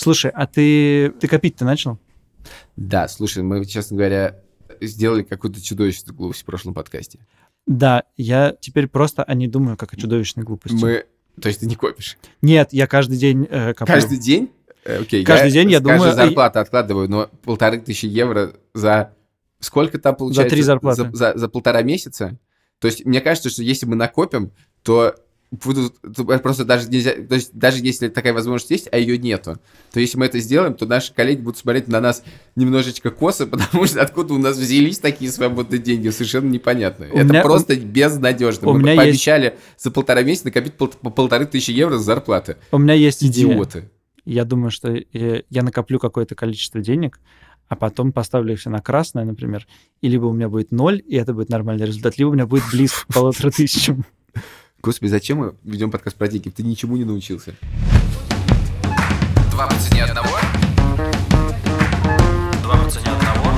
Слушай, а ты, ты копить ты начал? Да, слушай, мы, честно говоря, сделали какую-то чудовищную глупость в прошлом подкасте. Да, я теперь просто о ней думаю, как о чудовищной глупости. Мы... То есть ты не копишь? Нет, я каждый день э, коплю. Каждый день? Э, Окей, Каждый я день я с каждой думаю, зарплаты откладываю, но полторы тысячи евро за... Сколько там получается? три зарплаты. За, за- за полтора месяца? То есть мне кажется, что если мы накопим, то будут то просто даже нельзя, то есть даже если такая возможность есть, а ее нету, то если мы это сделаем, то наши коллеги будут смотреть на нас немножечко косо, потому что откуда у нас взялись такие свободные деньги, совершенно непонятно. У это меня- просто безнадежно. у мы меня пообещали за полтора месяца накопить пол- по полторы тысячи евро с зарплаты. У меня есть идея. Идиоты. Я думаю, что э, я накоплю какое-то количество денег, а потом поставлю их все на красное, например, и либо у меня будет ноль, и это будет нормальный результат, либо у меня будет близко к полутора тысячам. Господи, зачем мы ведем подкаст про деньги? Ты ничему не научился. Два по цене одного? Два по цене одного.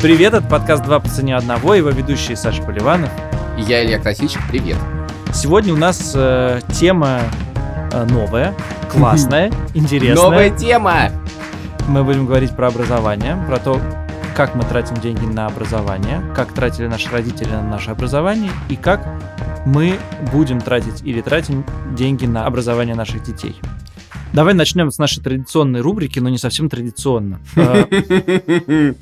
Привет, это подкаст «Два по цене одного», его ведущий Саша Поливанов. И я, Илья Красильщик, привет. Сегодня у нас э, тема э, новая, классная, интересная. Новая тема! Мы будем говорить про образование, про то, как мы тратим деньги на образование, как тратили наши родители на наше образование и как мы будем тратить или тратим деньги на образование наших детей. Давай начнем с нашей традиционной рубрики, но не совсем традиционно.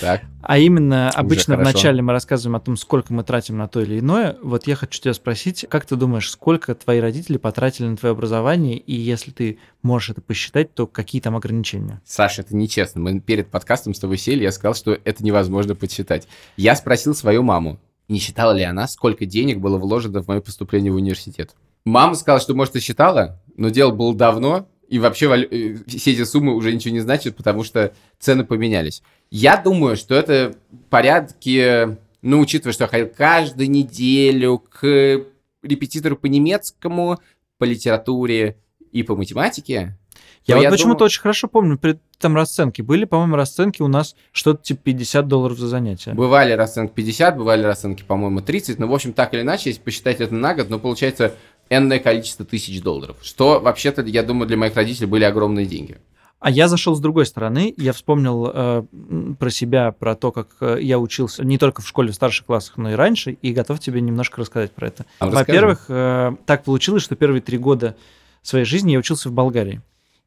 Так, А именно, обычно хорошо. вначале мы рассказываем о том, сколько мы тратим на то или иное. Вот я хочу тебя спросить, как ты думаешь, сколько твои родители потратили на твое образование, и если ты можешь это посчитать, то какие там ограничения? Саша, это нечестно. Мы перед подкастом с тобой сели, я сказал, что это невозможно подсчитать. Я спросил свою маму, не считала ли она, сколько денег было вложено в мое поступление в университет. Мама сказала, что, может, и считала, но дело было давно, и вообще э, все эти суммы уже ничего не значат, потому что цены поменялись. Я думаю, что это порядки, ну, учитывая, что я ходил каждую неделю к репетитору по немецкому, по литературе и по математике. Я вот я почему-то думаю- очень хорошо помню, при там расценки были, по-моему, расценки у нас что-то типа 50 долларов за занятие. Бывали расценки 50, бывали расценки, по-моему, 30. Но, в общем, так или иначе, если посчитать это на год, ну, получается энное количество тысяч долларов. Что, вообще-то, я думаю, для моих родителей были огромные деньги. А я зашел с другой стороны, я вспомнил э, про себя, про то, как э, я учился не только в школе в старших классах, но и раньше, и готов тебе немножко рассказать про это. А, Во-первых, э, так получилось, что первые три года своей жизни я учился в Болгарии.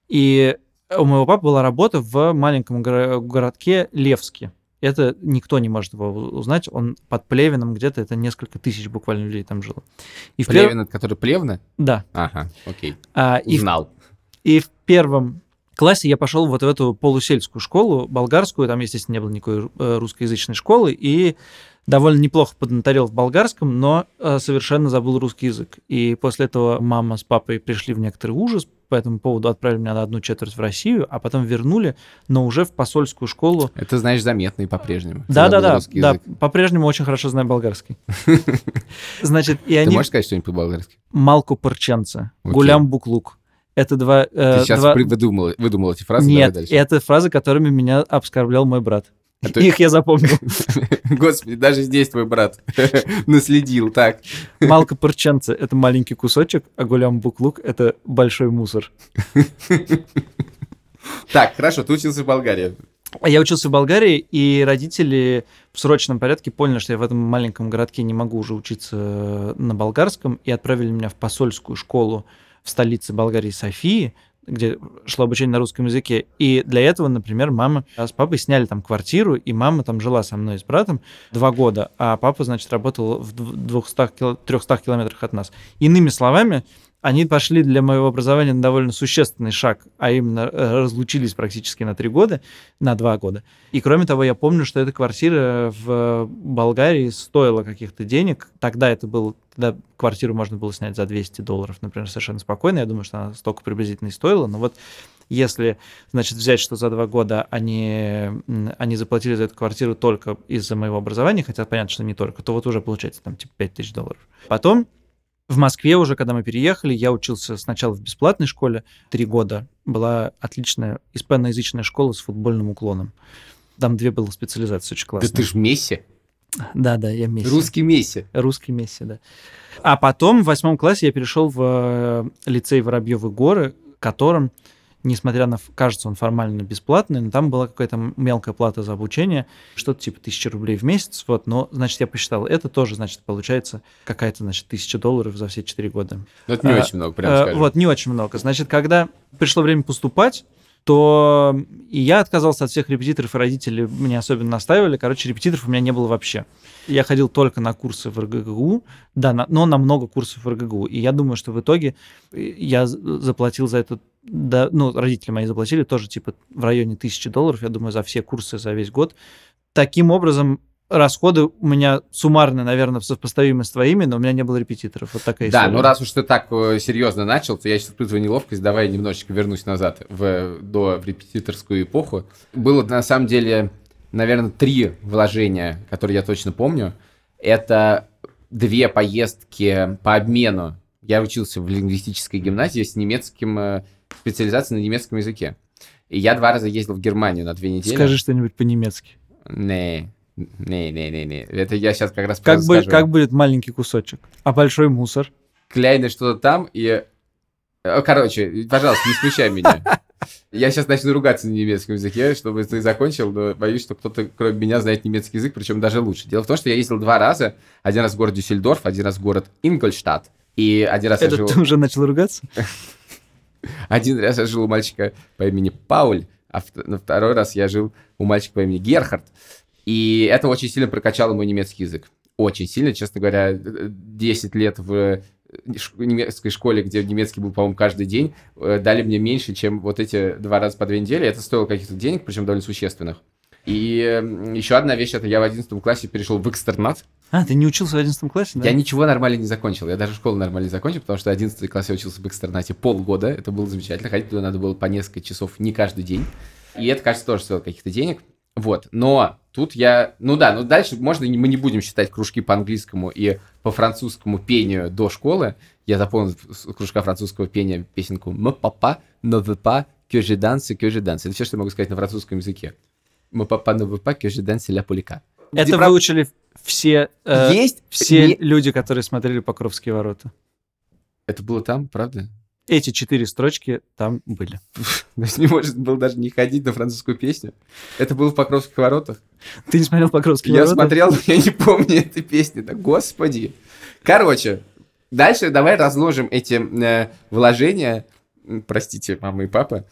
И у моего папы была работа в маленьком горо- городке Левске. Это никто не может его узнать. Он под Плевином где-то, это несколько тысяч буквально людей там жило. И пер- Плевин, это который Плевна? Да. Ага, окей. А, и в Узнал. и в первом классе я пошел вот в эту полусельскую школу, болгарскую, там, естественно, не было никакой э, русскоязычной школы, и довольно неплохо поднаторел в болгарском, но э, совершенно забыл русский язык. И после этого мама с папой пришли в некоторый ужас, по этому поводу отправили меня на одну четверть в Россию, а потом вернули, но уже в посольскую школу. Это, знаешь, заметно и по-прежнему. что Да, по-прежнему очень хорошо знаю болгарский. Значит, и Ты они можешь сказать что-нибудь по-болгарски? Малку Парченца. Гулям Буклук. Это два... э, Ты сейчас выдумал, выдумал эти фразы? Нет, это фразы, которыми меня обскорблял мой брат. А то- Их я запомнил. Господи, даже здесь твой брат наследил. Так, Малка Парченца — это маленький кусочек, а Гулям Буклук — это большой мусор. так, хорошо, ты учился в Болгарии. А Я учился в Болгарии, и родители в срочном порядке поняли, что я в этом маленьком городке не могу уже учиться на болгарском, и отправили меня в посольскую школу в столице Болгарии Софии, где шло обучение на русском языке. И для этого, например, мама с папой сняли там квартиру, и мама там жила со мной и с братом два года, а папа, значит, работал в дв- 200 кило- 300 километрах от нас. Иными словами, они пошли для моего образования на довольно существенный шаг, а именно э, разлучились практически на три года, на два года. И кроме того, я помню, что эта квартира в Болгарии стоила каких-то денег. Тогда это был, тогда квартиру можно было снять за 200 долларов, например, совершенно спокойно. Я думаю, что она столько приблизительно и стоила. Но вот если, значит, взять, что за два года они, они заплатили за эту квартиру только из-за моего образования, хотя понятно, что не только, то вот уже получается там типа 5000 долларов. Потом в Москве уже, когда мы переехали, я учился сначала в бесплатной школе, три года. Была отличная испаноязычная школа с футбольным уклоном. Там две было специализации, очень Да классные. ты ж Месси. Да, да, я Месси. Русский Месси. Русский Месси, да. А потом в восьмом классе я перешел в э, лицей Воробьевы горы, которым, несмотря на, кажется, он формально бесплатный, но там была какая-то мелкая плата за обучение, что-то типа тысячи рублей в месяц, вот, но, значит, я посчитал, это тоже, значит, получается какая-то, значит, тысяча долларов за все четыре года. Но это не А, очень много, прям Э, скажем. Вот, не очень много. Значит, когда пришло время поступать, то и я отказался от всех репетиторов, и родители меня особенно настаивали. Короче, репетиторов у меня не было вообще. Я ходил только на курсы в РГГУ, да, на- но на много курсов в РГГУ. И я думаю, что в итоге я з- заплатил за это, да, ну, родители мои заплатили тоже типа в районе тысячи долларов, я думаю, за все курсы за весь год. Таким образом, расходы у меня суммарно, наверное, сопоставимы с твоими, но у меня не было репетиторов. Вот такая Да, история. ну раз уж ты так э, серьезно начал, то я сейчас испытываю неловкость. Давай я немножечко вернусь назад в, до в репетиторскую эпоху. Было на самом деле, наверное, три вложения, которые я точно помню. Это две поездки по обмену. Я учился в лингвистической гимназии с немецким специализацией на немецком языке. И я два раза ездил в Германию на две недели. Скажи что-нибудь по-немецки. Не, не, не, не, не. Это я сейчас как раз Как, бы, скажу. как будет маленький кусочек, а большой мусор? Кляйны что-то там, и... Э, Короче, пожалуйста, не смущай меня. Я сейчас начну ругаться на немецком языке, чтобы ты закончил, но боюсь, что кто-то, кроме меня, знает немецкий язык, причем даже лучше. Дело в том, что я ездил два раза. Один раз в город Дюссельдорф, один раз в город Ингольштадт. И один раз я Это жил... ты уже начал ругаться? Один раз я жил у мальчика по имени Пауль, а на второй раз я жил у мальчика по имени Герхард. И это очень сильно прокачало мой немецкий язык. Очень сильно, честно говоря, э, 10 лет в э, ш- немецкой школе, где немецкий был, по-моему, каждый день, э, дали мне меньше, чем вот эти два раза по две недели. Это стоило каких-то денег, причем довольно существенных. И э, еще одна вещь, это я в 11 классе перешел в экстернат. А, ты не учился в 11 классе, да? Я ничего нормально не закончил. Я даже школу нормально не закончил, потому что 11 класс я учился в экстернате полгода. Это было замечательно. Ходить туда надо было по несколько часов не каждый день. И это, кажется, тоже стоило каких-то денег. Вот. Но тут я... Ну да, ну дальше можно... Мы не будем считать кружки по английскому и по французскому пению до школы. Я запомнил кружка французского пения песенку «М папа pas que je danse, que je danse». Это все, что я могу сказать на французском языке. «М папа pas que je danse la polka». Где Это прав- выучили все, э, Есть все не- люди, которые смотрели Покровские ворота. Это было там, правда? Эти четыре строчки там были. То есть можно было даже не ходить на французскую песню. Это было в Покровских воротах. Ты не смотрел Покровские я ворота? смотрел, но я не помню этой песни. Да господи. Короче, дальше давай разложим эти э, вложения, простите, мама и папа,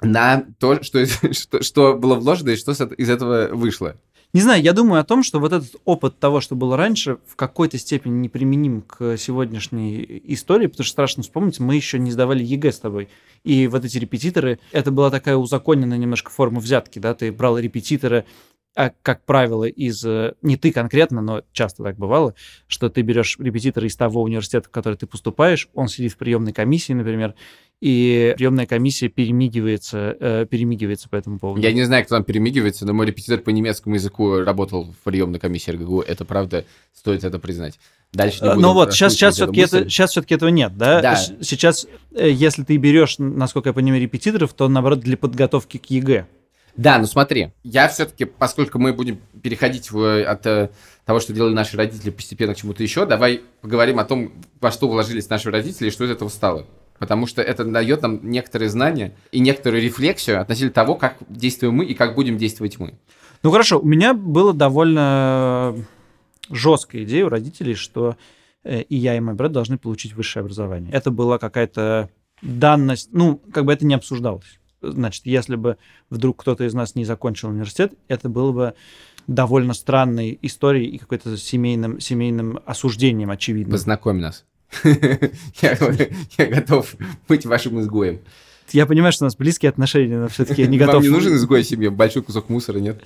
на то, что, что, что было вложено и что из этого вышло. Не знаю, я думаю о том, что вот этот опыт того, что было раньше, в какой-то степени неприменим к сегодняшней истории, потому что страшно вспомнить, мы еще не сдавали ЕГЭ с тобой. И вот эти репетиторы, это была такая узаконенная немножко форма взятки, да, ты брал репетитора, а, как правило, из... э, Не ты конкретно, но часто так бывало, что ты берешь репетитора из того университета, в который ты поступаешь, он сидит в приемной комиссии, например, и приемная комиссия перемигивается, э, перемигивается по этому поводу. Я не знаю, кто там перемигивается, но мой репетитор по немецкому языку работал в приемной комиссии РГГУ. Это правда, стоит это признать. Дальше не Э, Ну вот, сейчас, сейчас все-таки это, сейчас все-таки этого нет, да? Да. Сейчас, э, если ты берешь, насколько я понимаю, репетиторов, то наоборот для подготовки к ЕГЭ. Да, ну смотри, я все-таки, поскольку мы будем переходить в- от э, того, что делали наши родители, постепенно к чему-то еще, давай поговорим о том, во что вложились наши родители и что из этого стало. Потому что это дает нам некоторые знания и некоторую рефлексию относительно того, как действуем мы и как будем действовать мы. Ну хорошо, у меня было довольно жесткая идея у родителей, что э, и я, и мой брат должны получить высшее образование. Это была какая-то данность, ну, как бы это не обсуждалось. Значит, если бы вдруг кто-то из нас не закончил университет, это было бы довольно странной историей и какой-то семейным, семейным осуждением, очевидно. Познакомь нас. Я готов быть вашим изгоем. Я понимаю, что у нас близкие отношения, но все-таки я не Вам готов. не нужен изгой семье? Большой кусок мусора, нет?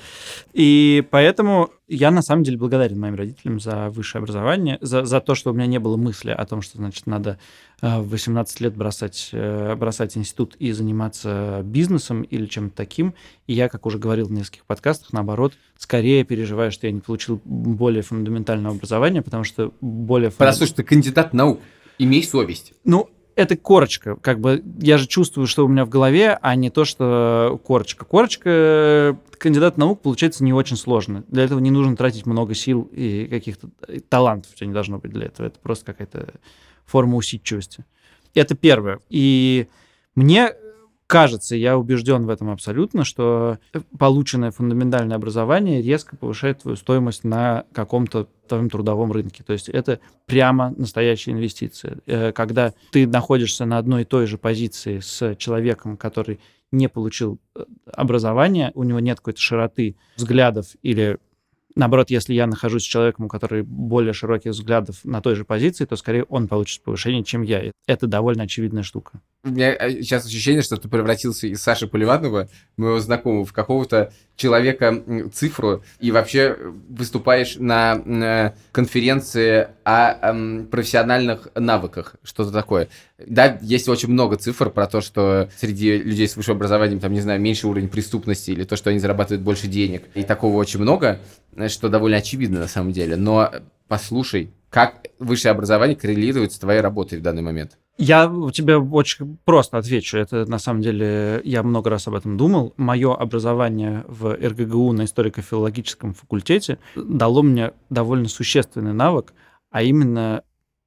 И поэтому я на самом деле благодарен моим родителям за высшее образование, за, за то, что у меня не было мысли о том, что, значит, надо э, в 18 лет бросать, э, бросать институт и заниматься бизнесом или чем-то таким. И я, как уже говорил в нескольких подкастах, наоборот, скорее переживаю, что я не получил более фундаментального образования, потому что более... фунда- Послушай, ты кандидат наук. Имей совесть. Ну, это корочка. Как бы я же чувствую, что у меня в голове, а не то, что корочка. Корочка кандидат наук получается не очень сложно. Для этого не нужно тратить много сил и каких-то талантов у тебя не должно быть для этого. Это просто какая-то форма усидчивости. Это первое. И мне кажется, я убежден в этом абсолютно, что полученное фундаментальное образование резко повышает твою стоимость на каком-то твоем трудовом рынке. То есть это прямо настоящая инвестиция. Э, когда ты находишься на одной и той же позиции с человеком, который не получил э, образование, у него нет какой-то широты взглядов или Наоборот, если я нахожусь с человеком, у которого более широких взглядов на той же позиции, то скорее он получит повышение, чем я. Это довольно очевидная штука. У меня э, сейчас ощущение, что ты превратился из Саши Поливанова, моего знакомого, в какого-то человека цифру и вообще выступаешь на, на конференции о профессиональных навыках, что-то такое. Да, есть очень много цифр про то, что среди людей с высшим образованием, там, не знаю, меньше уровень преступности или то, что они зарабатывают больше денег. И такого очень много, что довольно очевидно на самом деле. Но послушай, как высшее образование коррелирует с твоей работой в данный момент? Я тебе очень просто отвечу. Это на самом деле я много раз об этом думал. Мое образование в РГГУ на историко-филологическом факультете дало мне довольно существенный навык, а именно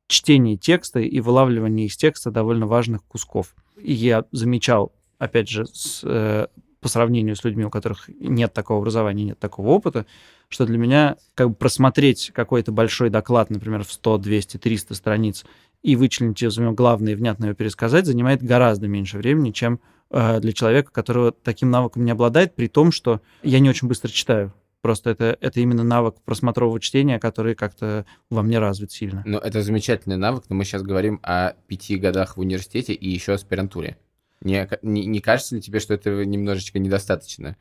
чтение текста и вылавливание из текста довольно важных кусков. И я замечал, опять же, с, э, по сравнению с людьми, у которых нет такого образования, нет такого опыта, что для меня как бы просмотреть какой-то большой доклад, например, в 100, 200, 300 страниц и вычленить из него главное и внятно его пересказать, занимает гораздо меньше времени, чем э, для человека, которого таким навыком не обладает, при том, что я не очень быстро читаю. Просто это, это именно навык просмотрового чтения, который как-то во мне развит сильно. Ну, это замечательный навык, но мы сейчас говорим о пяти годах в университете и еще аспирантуре. Не, не, не кажется ли тебе, что это немножечко недостаточно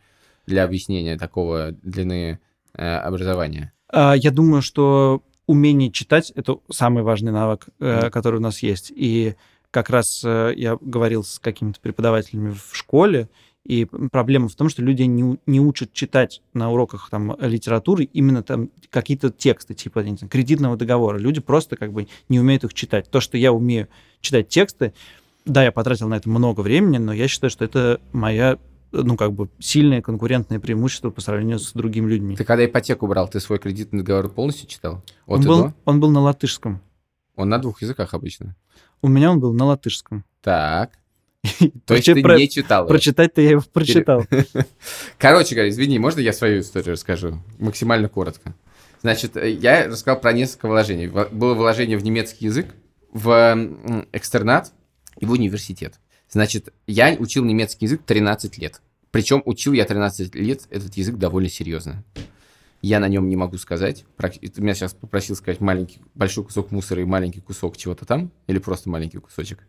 для объяснения такого длины э, образования? А, я думаю, что умение читать — это самый важный навык, mm. который у нас есть. И как раз э, я говорил с какими-то преподавателями в школе, и проблема в том, что люди не, не учат читать на уроках там, литературы именно там какие-то тексты, типа не знаю, кредитного договора. Люди просто как бы не умеют их читать. То, что я умею читать тексты, да, я потратил на это много времени, но я считаю, что это моя ну, как бы, сильное конкурентное преимущество по сравнению с другими людьми. Ты когда ипотеку брал, ты свой кредитный договор полностью читал? От он, был, он был на латышском. Он на двух языках обычно? У меня он был на латышском. Так. То есть ты не читал Прочитать-то я его прочитал. Короче говоря, извини, можно я свою историю расскажу? Максимально коротко. Значит, я рассказал про несколько вложений. Было вложение в немецкий язык, в экстернат и в университет. Значит, я учил немецкий язык 13 лет. Причем учил я 13 лет этот язык довольно серьезно. Я на нем не могу сказать. Меня сейчас попросил сказать маленький, большой кусок мусора и маленький кусок чего-то там, или просто маленький кусочек.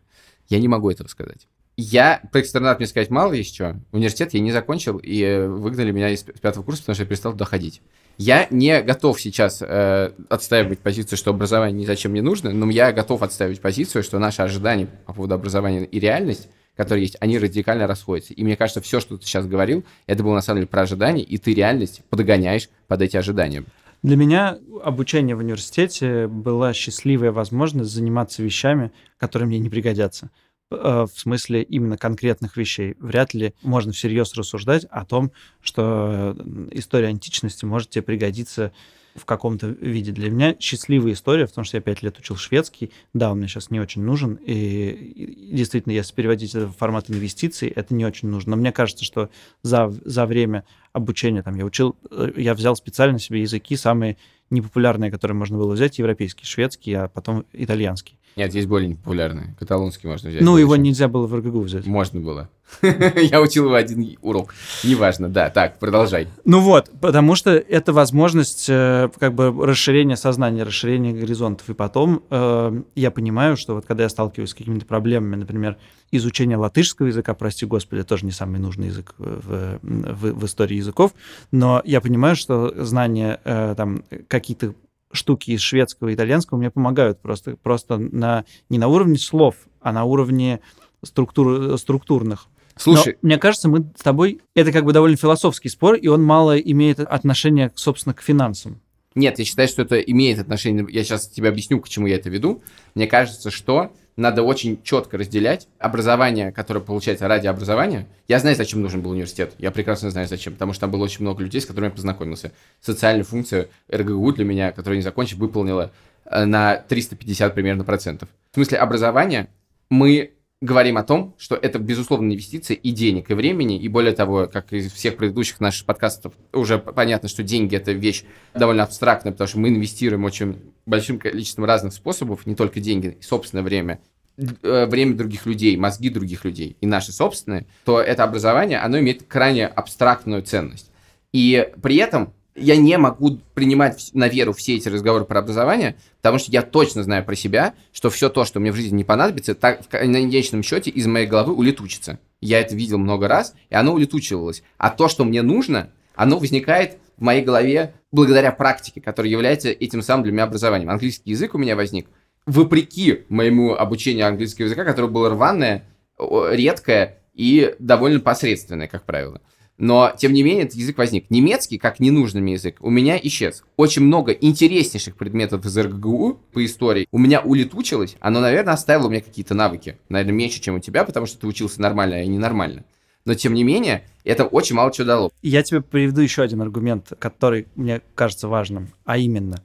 Я не могу этого сказать. Я про экстернат мне сказать мало еще. Университет я не закончил, и э, выгнали меня из пятого курса, потому что я перестал туда ходить. Я не готов сейчас э, отстаивать позицию, что образование ни зачем не нужно, но я готов отстаивать позицию, что наши ожидания по поводу образования и реальность, которые есть, они радикально расходятся. И мне кажется, все, что ты сейчас говорил, это было на самом деле про ожидания, и ты реальность подгоняешь под эти ожидания. Для меня обучение в университете была счастливая возможность заниматься вещами, которые мне не пригодятся. Э, в смысле именно конкретных вещей. Вряд ли можно всерьез рассуждать о том, что история античности может тебе пригодиться в каком-то виде. Для меня счастливая история, потому что я пять лет учил шведский. Да, он мне сейчас не очень нужен. И действительно, если переводить это в формат инвестиций, это не очень нужно. Но мне кажется, что за, за время обучения там я учил, э, я взял специально себе языки самые непопулярные, которые можно было взять, европейский, шведский, а потом итальянский. Нет, есть более непопулярные. Каталонский можно взять. Ну, его нельзя было в РГГУ взять. Можно было. Я учил его один урок. Неважно, да. Так, продолжай. Ну вот, потому что это возможность э, как бы расширения сознания, расширения горизонтов. И потом э, я понимаю, что вот когда я сталкиваюсь с какими-то проблемами, например, изучение латышского языка, прости господи, тоже не самый нужный язык в, в, в истории языков, но я понимаю, что знание э, там какие-то штуки из шведского и итальянского мне помогают просто, просто на, не на уровне слов, а на уровне структур, структурных. Слушай, Но, мне кажется, мы с тобой... Это как бы довольно философский спор, и он мало имеет отношения, собственно, к финансам. Нет, я считаю, что это имеет отношение... Я сейчас тебе объясню, к чему я это веду. Мне кажется, что надо очень четко разделять образование, которое получается ради образования. Я знаю, зачем нужен был университет. Я прекрасно знаю, зачем. Потому что там было очень много людей, с которыми я познакомился. Социальную функцию РГГУ для меня, которую не закончив, выполнила э, на 350 примерно процентов. В смысле образования мы говорим о том, что это, безусловно, инвестиция и денег, и времени, и более того, как из всех предыдущих наших подкастов, уже понятно, что деньги – это вещь довольно абстрактная, потому что мы инвестируем очень большим количеством разных способов, не только деньги, и собственное время, э, время других людей, мозги других людей и наши собственные, то это образование, оно имеет крайне абстрактную ценность. И при этом я не могу принимать на веру все эти разговоры про образование, потому что я точно знаю про себя, что все то, что мне в жизни не понадобится, так в конечном счете из моей головы улетучится. Я это видел много раз, и оно улетучивалось. А то, что мне нужно, оно возникает в моей голове благодаря практике, которая является этим самым для меня образованием. Английский язык у меня возник вопреки моему обучению английского языка, которое было рваное, редкое и довольно посредственное, как правило. Но, тем не менее, этот язык возник. Немецкий, как ненужный язык, у меня исчез. Очень много интереснейших предметов из РГГУ по истории у меня улетучилось. Оно, наверное, оставило у меня какие-то навыки. Наверное, меньше, чем у тебя, потому что ты учился нормально, а я ненормально. Но, тем не менее, это очень мало чего дало. Я тебе приведу еще один аргумент, который мне кажется важным, а именно,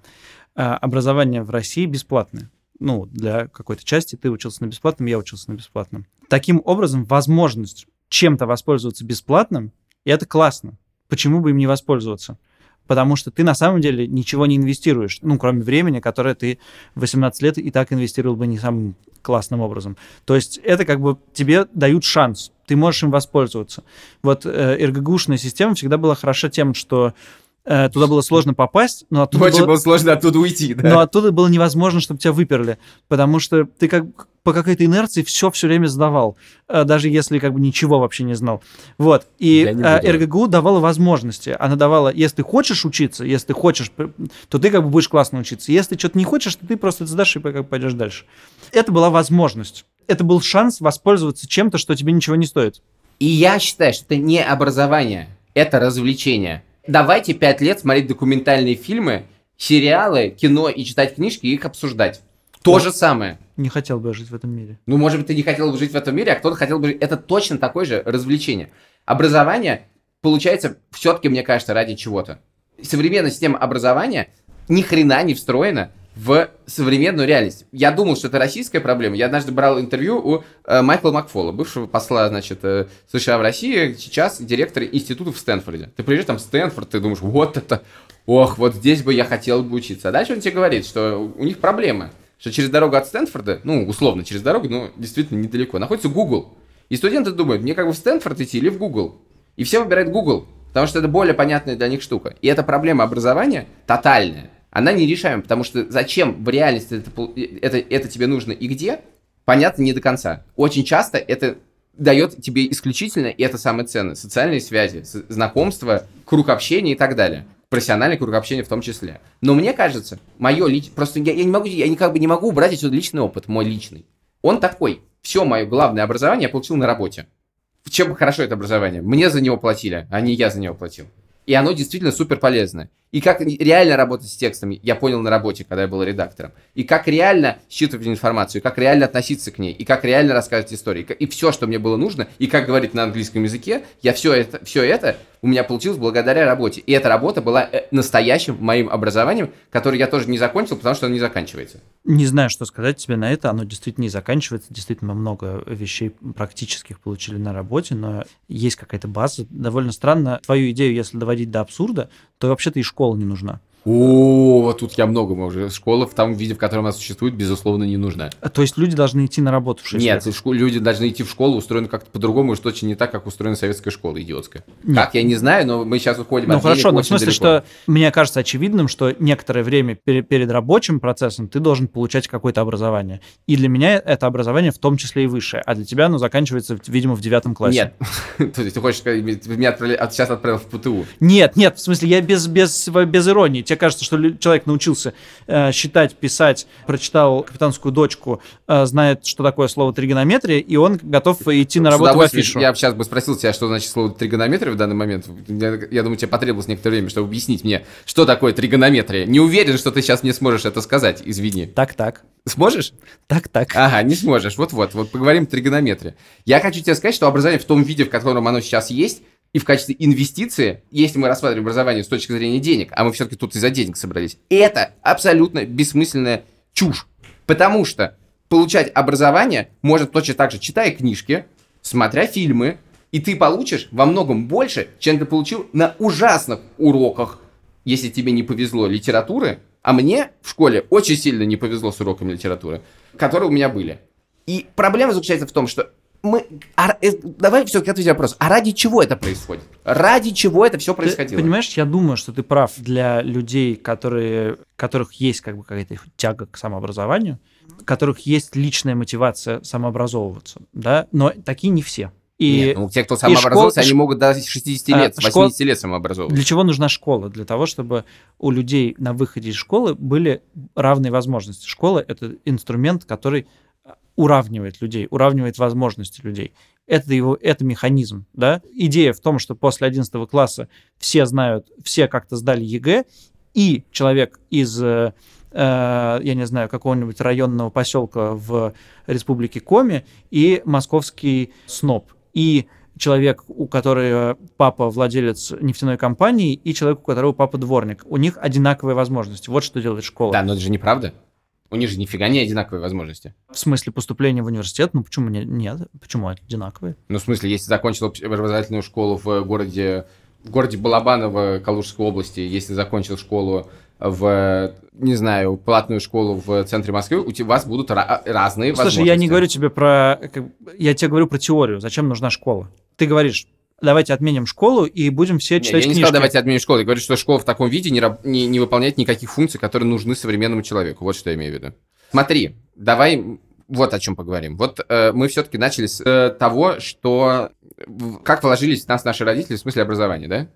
э, образование в России бесплатное. Ну, для какой-то части ты учился на бесплатном, я учился на бесплатном. Таким образом, возможность чем-то воспользоваться бесплатным и это классно. Почему бы им не воспользоваться? Потому что ты на самом деле ничего не инвестируешь, ну, кроме времени, которое ты в 18 лет и так инвестировал бы не самым классным образом. То есть это как бы тебе дают шанс, ты можешь им воспользоваться. Вот э, РГГУшная система всегда была хороша тем, что туда было сложно попасть, но оттуда Очень было... было сложно оттуда уйти, да. Но оттуда было невозможно, чтобы тебя выперли, потому что ты как по какой-то инерции все все время сдавал, э, даже если как бы ничего вообще не знал. Вот. И э, РГГУ давала возможности. Она давала, если ты хочешь учиться, если ты хочешь, то ты как бы будешь классно учиться. Если ты что-то не хочешь, то ты просто это сдашь и как пойдешь дальше. Это была возможность. Это был шанс воспользоваться чем-то, что тебе ничего не стоит. И я считаю, что это не образование, это развлечение давайте пять лет смотреть документальные фильмы, сериалы, кино и читать книжки и их обсуждать. То вот. же самое. Не хотел бы жить в этом мире. Ну, может быть, ты не хотел бы жить в этом мире, а кто-то хотел бы... Это точно такое же развлечение. Образование получается все-таки, мне кажется, ради чего-то. Современная система образования ни хрена не встроена в современную реальность. Я думал, что это российская проблема. Я однажды брал интервью у э, Майкла Макфола, бывшего посла, значит, э, США в России, сейчас директор института в Стэнфорде. Ты приезжаешь там в Стэнфорд, ты думаешь, вот это, ох, вот здесь бы я хотел бы учиться. А дальше он тебе говорит, что у них проблема, что через дорогу от Стэнфорда, ну, условно, через дорогу, но действительно недалеко, находится Google. И студенты думают, мне как бы в Стэнфорд идти или в Google. И все выбирают Google, потому что это более понятная для них штука. И эта проблема образования тотальная она нерешаема, потому что зачем в реальности это, это, это тебе нужно и где, понятно не до конца. Очень часто это дает тебе исключительно, и это самое ценное, социальные связи, знакомства, круг общения и так далее. Профессиональный круг общения в том числе. Но мне кажется, мое личное... Просто я, я не могу, я никак бы не могу убрать отсюда личный опыт, мой личный. Он такой. Все мое главное образование я получил на работе. Чем хорошо это образование? Мне за него платили, а не я за него платил. И оно действительно супер полезное. И как реально работать с текстами, я понял на работе, когда я был редактором. И как реально считывать информацию, как реально относиться к ней, и как реально рассказывать истории. И все, что мне было нужно, и как говорить на английском языке, я все это, все это у меня получилось благодаря работе. И эта работа была э, настоящим моим образованием, которое я тоже не закончил, потому что оно не заканчивается. Не знаю, что сказать тебе на это. Оно действительно не заканчивается. Действительно много вещей практических получили на работе, но есть какая-то база. Довольно странно. Твою идею, если доводить до абсурда, то вообще-то и школа не нужна. О, тут я много уже. Школа в том виде, в котором она существует, безусловно, не нужна. А, то есть люди должны идти на работу в 6 Нет, лет? Школ, люди должны идти в школу, устроены как-то по-другому, уж точно не так, как устроена советская школа идиотская. Нет. Как, я не знаю, но мы сейчас уходим ну, от хорошо, но в смысле, далеко. что мне кажется очевидным, что некоторое время перед, перед рабочим процессом ты должен получать какое-то образование. И для меня это образование в том числе и высшее, а для тебя оно заканчивается, видимо, в девятом классе. Нет. То есть ты хочешь сказать, меня сейчас отправил в ПТУ? Нет, нет, в смысле, я без, без, без иронии тебе кажется, что человек научился э, считать, писать, прочитал «Капитанскую дочку», э, знает, что такое слово тригонометрия, и он готов идти на работу в афишу. Я сейчас бы спросил тебя, что значит слово тригонометрия в данный момент. Я, я думаю, тебе потребовалось некоторое время, чтобы объяснить мне, что такое тригонометрия. Не уверен, что ты сейчас мне сможешь это сказать, извини. Так-так. Сможешь? Так-так. Ага, не сможешь. Вот-вот, вот поговорим тригонометрия. Я хочу тебе сказать, что образование в том виде, в котором оно сейчас есть, и в качестве инвестиции, если мы рассматриваем образование с точки зрения денег, а мы все-таки тут из-за денег собрались, это абсолютно бессмысленная чушь. Потому что получать образование можно точно так же, читая книжки, смотря фильмы, и ты получишь во многом больше, чем ты получил на ужасных уроках, если тебе не повезло литературы, а мне в школе очень сильно не повезло с уроками литературы, которые у меня были. И проблема заключается в том, что мы... а, э, давай все-таки ответим вопрос. А ради чего это происходит? Ради чего это все Ты происходило? понимаешь, я думаю, что ты прав для людей, которые, которых есть как бы какая-то тяга к самообразованию, которых есть личная мотивация самообразовываться, да, но такие не все. И Нет, ну, те, кто самообразовался, школ- они могут до 60 А, лет, школ- 80 лет самообразовываться. для чего нужна школа? Для того, чтобы у людей на выходе из школы были равные возможности. Школа — это инструмент, который уравнивает людей, уравнивает возможности людей. Это его, это механизм, да. Идея в том, что после 11 класса все знают, все как-то сдали ЕГЭ, и человек из, э, э, я не знаю, какого-нибудь районного поселка в республике Коми и московский сноб, и человек, у которого папа владелец нефтяной компании, и человек, у которого папа дворник. У них одинаковые возможности. Вот что делает школа. Да, но это же неправда. У них же нифига не одинаковые возможности. В смысле поступления в университет, ну почему не- нет? Почему одинаковые? Ну, в смысле, если закончил образовательную школу в городе, в городе Балабаново Калужской области, если закончил школу в, не знаю, платную школу в центре Москвы, у вас будут ра- разные Слушай, возможности. я не говорю тебе про... Я тебе говорю про теорию. Зачем нужна школа? Ты говоришь, давайте отменим школу и будем все Не, читать я не книжки. сказал, давайте отменим школу. Я говорю, что школа в таком виде не, не, не выполняет никаких функций, которые нужны современному человеку. Вот что я имею в виду. Смотри, давай вот о чем поговорим. Вот э, мы все-таки начали с э, того, что как вложились в нас наши родители в смысле образования, да?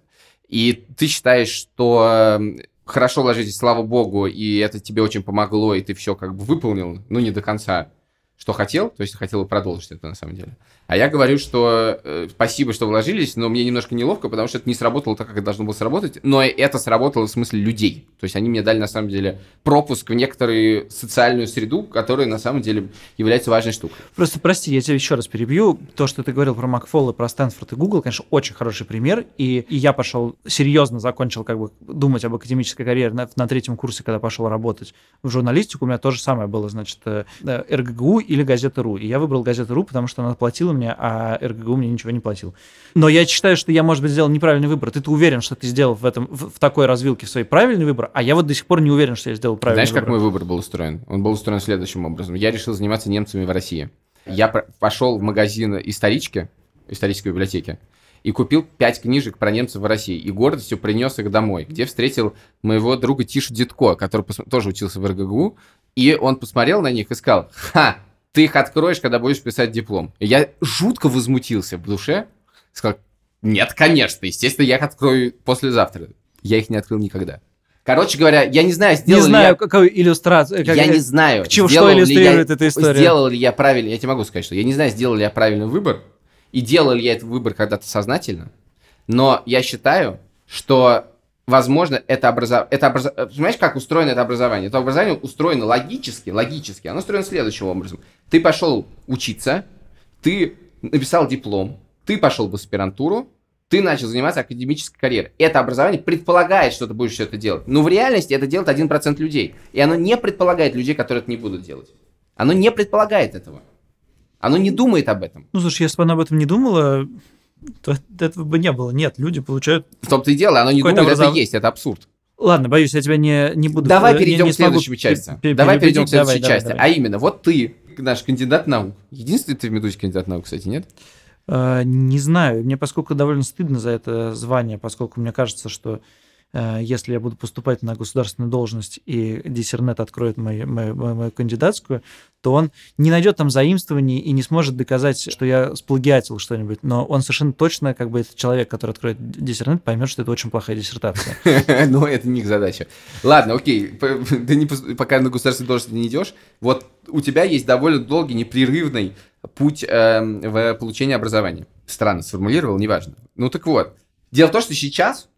И ты считаешь, что э, хорошо вложились, слава богу, и это тебе очень помогло, и ты все как бы выполнил, ну не до конца, что хотел, то есть хотел продолжить это на самом деле. А я говорю, что э, спасибо, что вложились, но мне немножко неловко, потому что это не сработало так, как это должно было сработать, но это сработало в смысле людей. То есть они мне дали на самом деле пропуск в некоторую социальную среду, которая на самом деле является важной штукой. Просто прости, я тебя еще раз перебью. То, что ты говорил про Макфол и про Стэнфорд и Google, конечно, очень хороший пример. И, и я пошел серьезно закончил как бы думать об академической карьере на, на третьем курсе, когда пошел работать в журналистику. У меня то же самое было, значит, э, э, РГГУ или Газета.ру. И я выбрал Газету.ру, потому что она платила мне, а РГГУ мне ничего не платил. Но я считаю, что я, может быть, сделал неправильный выбор. Ты-то уверен, что ты сделал в, этом, в, в такой развилке свой правильный выбор, а я вот до сих пор не уверен, что я сделал правильный Знаешь, как выбор. мой выбор был устроен? Он был устроен следующим образом. Я решил заниматься немцами в России. Я пошел в магазин исторички, исторической библиотеки, и купил пять книжек про немцев в России. И гордостью принес их домой, где встретил моего друга Тишу Дедко, который тоже учился в РГГУ. И он посмотрел на них и сказал, ха, ты их откроешь, когда будешь писать диплом. И я жутко возмутился в душе. Сказал, нет, конечно, естественно, я их открою послезавтра. Я их не открыл никогда. Короче говоря, я не знаю, Не сделал ли я... знаю, какую иллюстрацию. как- Я не знаю, к чему- что сделал иллюстрирует я- эта история? Сделал ли я правильно, я тебе могу сказать, что я не знаю, сделал ли я правильный выбор, и делал ли я этот выбор когда-то сознательно, но я считаю, что, возможно, это образование... Это образо... Понимаешь, как устроено это образование? Это образование устроено логически, логически. Оно устроено следующим образом. Ты пошел учиться, ты написал диплом, ты пошел в аспирантуру, ты начал заниматься академической карьерой. Это образование предполагает, что ты будешь все это делать. Но в реальности это делает 1% людей. И оно не предполагает людей, которые это не будут делать. Оно не предполагает этого. Оно не думает об этом. Ну, слушай, если бы она об этом не думала, то этого бы не было. Нет, люди получают... В том-то и дело, оно не думает, это образов- есть, это абсурд. Ладно, боюсь, я тебя не, не буду... Давай э, перейдем не- не к следующей части. Давай перейдем к следующей Давай, части. давай, давай. А именно, вот ты, наш кандидат наук. Единственный ты в «Медузе» кандидат наук, кстати, нет? Э, Не знаю, мне поскольку довольно стыдно за это звание, поскольку мне кажется, что если я буду поступать на государственную должность и диссернет откроет мою, мою, мою кандидатскую, то он не найдет там заимствований и не сможет доказать, что я сплагиатил что-нибудь. Но он совершенно точно, как бы этот человек, который откроет диссертант, поймет, что это очень плохая диссертация. Но это не их задача. Ладно, окей, ты пока на государственной должности не идешь, вот у тебя есть довольно долгий, непрерывный путь э, в получении образования. Странно сформулировал, неважно. Ну так вот, дело в том, что сейчас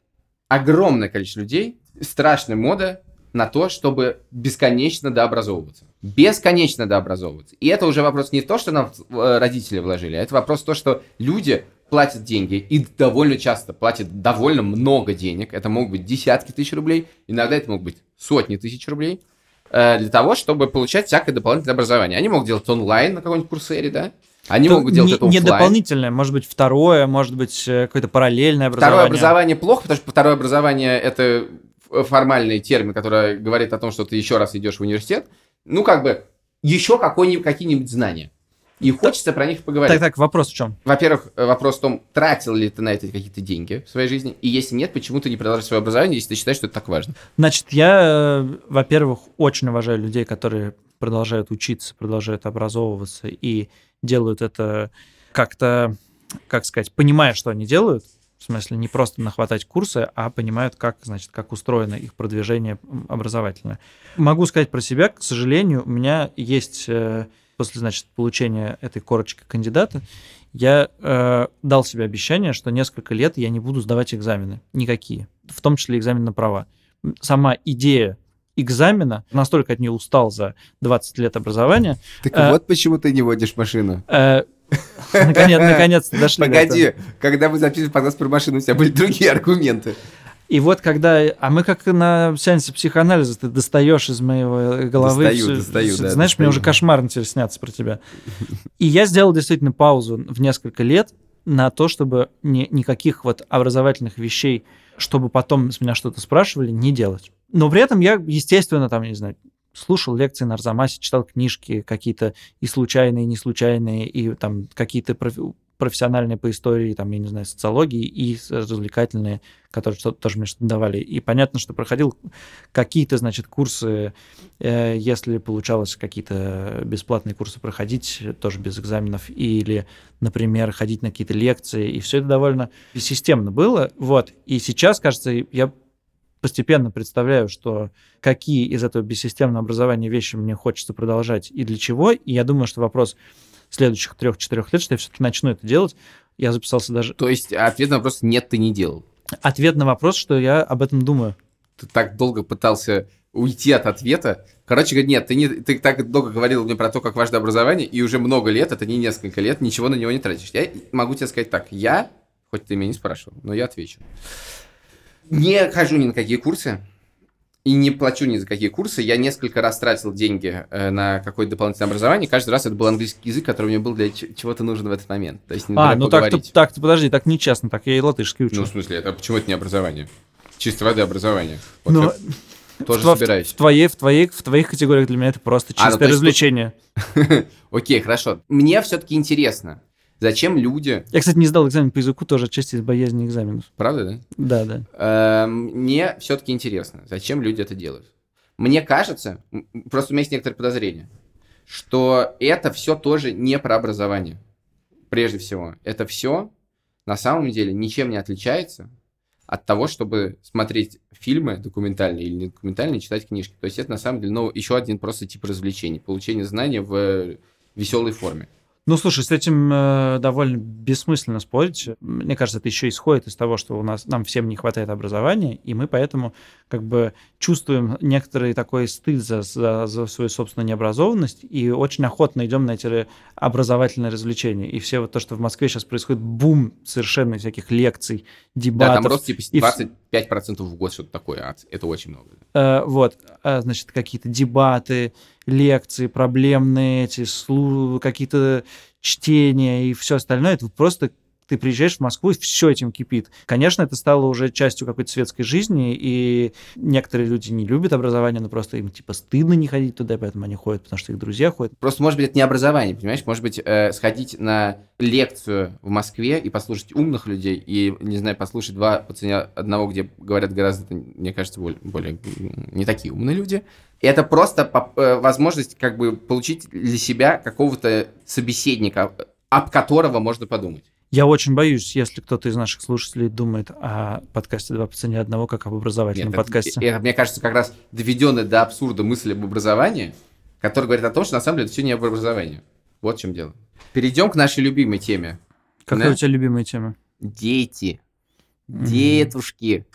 огромное количество людей, страшная мода на то, чтобы бесконечно дообразовываться. Бесконечно дообразовываться. И это уже вопрос не то, что нам э, родители вложили, а это вопрос то, что люди платят деньги и довольно часто платят довольно много денег. Это могут быть десятки тысяч рублей, иногда это могут быть сотни тысяч рублей э, для того, чтобы получать всякое дополнительное образование. Они могут делать онлайн на какой-нибудь курсере, да? Они то могут делать не, это оффлайн. Не дополнительное, может быть, второе, может быть, э, какое-то параллельное образование. Второе образование плохо, потому что второе образование – это формальный термин, который говорит о том, что ты еще раз идешь в университет. Ну, как бы, еще какие-нибудь знания. И хочется про них поговорить. Так, так, вопрос в чем? Во-первых, э, вопрос в том, тратил ли ты на это какие-то деньги в своей жизни, и если нет, почему ты не продолжаешь свое образование, если ты считаешь, что это так важно? Значит, я, э, во-первых, очень уважаю людей, которые продолжают учиться, продолжают образовываться и делают это как-то, как сказать, понимая, что они делают, в смысле не просто нахватать курсы, а понимают, как, значит, как устроено их продвижение образовательное. Могу сказать про себя, к сожалению, у меня есть э, после, значит, получения этой корочки кандидата, я э, дал себе обещание, что несколько лет я не буду сдавать экзамены, никакие, в том числе экзамен на права. Сама идея экзамена, настолько от нее устал за 20 лет образования. Так э, вот почему ты не водишь машину. Э, наконец, наконец-то дошли. Погоди, когда мы записывали подкаст про машину, у тебя были другие аргументы. И вот когда... А мы как на сеансе психоанализа, ты достаешь из моего головы... Достаю, все, достаю, все, да. Знаешь, достаю. мне уже кошмарно теперь снятся про тебя. И я сделал действительно паузу в несколько лет на то, чтобы ни, никаких вот образовательных вещей, чтобы потом с меня что-то спрашивали, не делать. Но при этом я, естественно, там, не знаю, слушал лекции на Арзамасе, читал книжки какие-то и случайные, и не случайные, и там какие-то профессиональные по истории, там, я не знаю, социологии и развлекательные, которые что-то тоже мне что-то давали. И понятно, что проходил какие-то, значит, курсы, э, если получалось какие-то бесплатные курсы проходить, тоже без экзаменов, или, например, ходить на какие-то лекции, и все это довольно системно было. Вот. И сейчас, кажется, я постепенно представляю, что какие из этого бессистемного образования вещи мне хочется продолжать и для чего. И я думаю, что вопрос следующих трех-четырех лет, что я все-таки начну это делать. Я записался даже... То есть ответ на вопрос «нет, ты не делал». Ответ на вопрос, что я об этом думаю. Ты так долго пытался уйти от ответа. Короче говоря, нет, ты, не, ты так долго говорил мне про то, как важно образование, и уже много лет, это не несколько лет, ничего на него не тратишь. Я могу тебе сказать так, я, хоть ты меня не спрашивал, но я отвечу. Не хожу ни на какие курсы, и не плачу ни за какие курсы. Я несколько раз тратил деньги э, на какое-то дополнительное образование. Каждый раз это был английский язык, который мне был для чего-то нужен в этот момент. То есть, а, ну так-то, так подожди, так нечестно, так я и латышский учу. Ну, в смысле, это почему это не образование? Чисто воды образование. Вот Но... Тоже в, собираюсь. В, твоей, в, твоей, в твоих категориях для меня это просто чистое а, ну, развлечение. Окей, хорошо. Мне все-таки интересно. Зачем люди... Я, кстати, не сдал экзамен по языку тоже отчасти из боязни экзаменов. Правда, да? Да, да. Эм, мне все-таки интересно, зачем люди это делают. Мне кажется, просто у меня есть некоторые подозрения, что это все тоже не про образование. Прежде всего, это все на самом деле ничем не отличается от того, чтобы смотреть фильмы документальные или не документальные, читать книжки. То есть это на самом деле ну, еще один просто тип развлечений, получение знания в веселой форме. Ну, слушай, с этим э, довольно бессмысленно спорить. Мне кажется, это еще исходит из того, что у нас нам всем не хватает образования, и мы поэтому как бы чувствуем некоторый такой стыд за, за, за свою собственную необразованность и очень охотно идем на эти образовательные развлечения. И все вот то, что в Москве сейчас происходит, бум совершенно всяких лекций, дебатов. Да, там рост типа 25% в год, что-то такое. Это очень много. Э, вот, а, значит, какие-то дебаты, лекции, проблемные эти, какие-то чтения и все остальное. Это просто ты приезжаешь в Москву, и все этим кипит. Конечно, это стало уже частью какой-то светской жизни, и некоторые люди не любят образование, но просто им типа стыдно не ходить туда, поэтому они ходят, потому что их друзья ходят. Просто, может быть, это не образование, понимаешь? Может быть, э, сходить на лекцию в Москве и послушать умных людей, и, не знаю, послушать два по цене одного, где говорят гораздо, мне кажется, более, более не такие умные люди. И это просто э, возможность как бы получить для себя какого-то собеседника, об которого можно подумать. Я очень боюсь, если кто-то из наших слушателей думает о подкасте «Два по цене одного» как об образовательном Нет, подкасте. Это, это, мне кажется, как раз доведенная до абсурда мысль об образовании, которая говорит о том, что на самом деле это все не об образовании. Вот в чем дело. Перейдем к нашей любимой теме. Какая да? у тебя любимая тема? Дети. Детушки.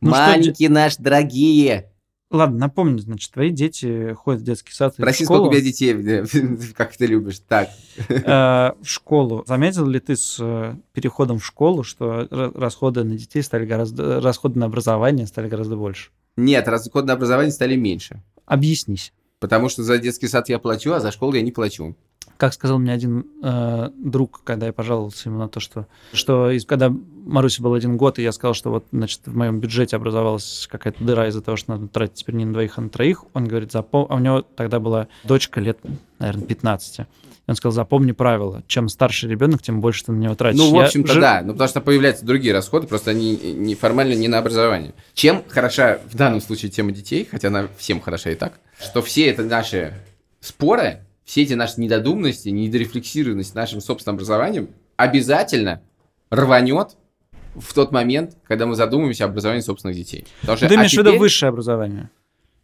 Ну, Маленькие что... наши дорогие. Ладно, напомню, значит, твои дети ходят в детский сад Спроси, в школу. сколько у тебя детей, как ты любишь. Так. Э, в школу. Заметил ли ты с э, переходом в школу, что расходы на детей стали гораздо... Расходы на образование стали гораздо больше? Нет, расходы на образование стали меньше. Объяснись. Потому что за детский сад я плачу, а за школу я не плачу. Как сказал мне один э, друг, когда я пожаловался ему на то, что, что из, когда Марусе был один год, и я сказал, что вот, значит, в моем бюджете образовалась какая-то дыра из-за того, что надо тратить теперь не на двоих, а на троих, он говорит, запом... а у него тогда была дочка лет, наверное, 15. Он сказал, запомни правило, чем старше ребенок, тем больше ты на него тратишь. Ну, в общем-то, я... да, ну, потому что появляются другие расходы, просто они не, формально не на образование. Чем хороша в данном случае тема детей, хотя она всем хороша и так, что все это наши споры, все эти наши недодуманности, недорефлексированность нашим собственным образованием обязательно рванет в тот момент, когда мы задумаемся об образовании собственных детей. Потому что, Ты имеешь а теперь... в виду высшее образование?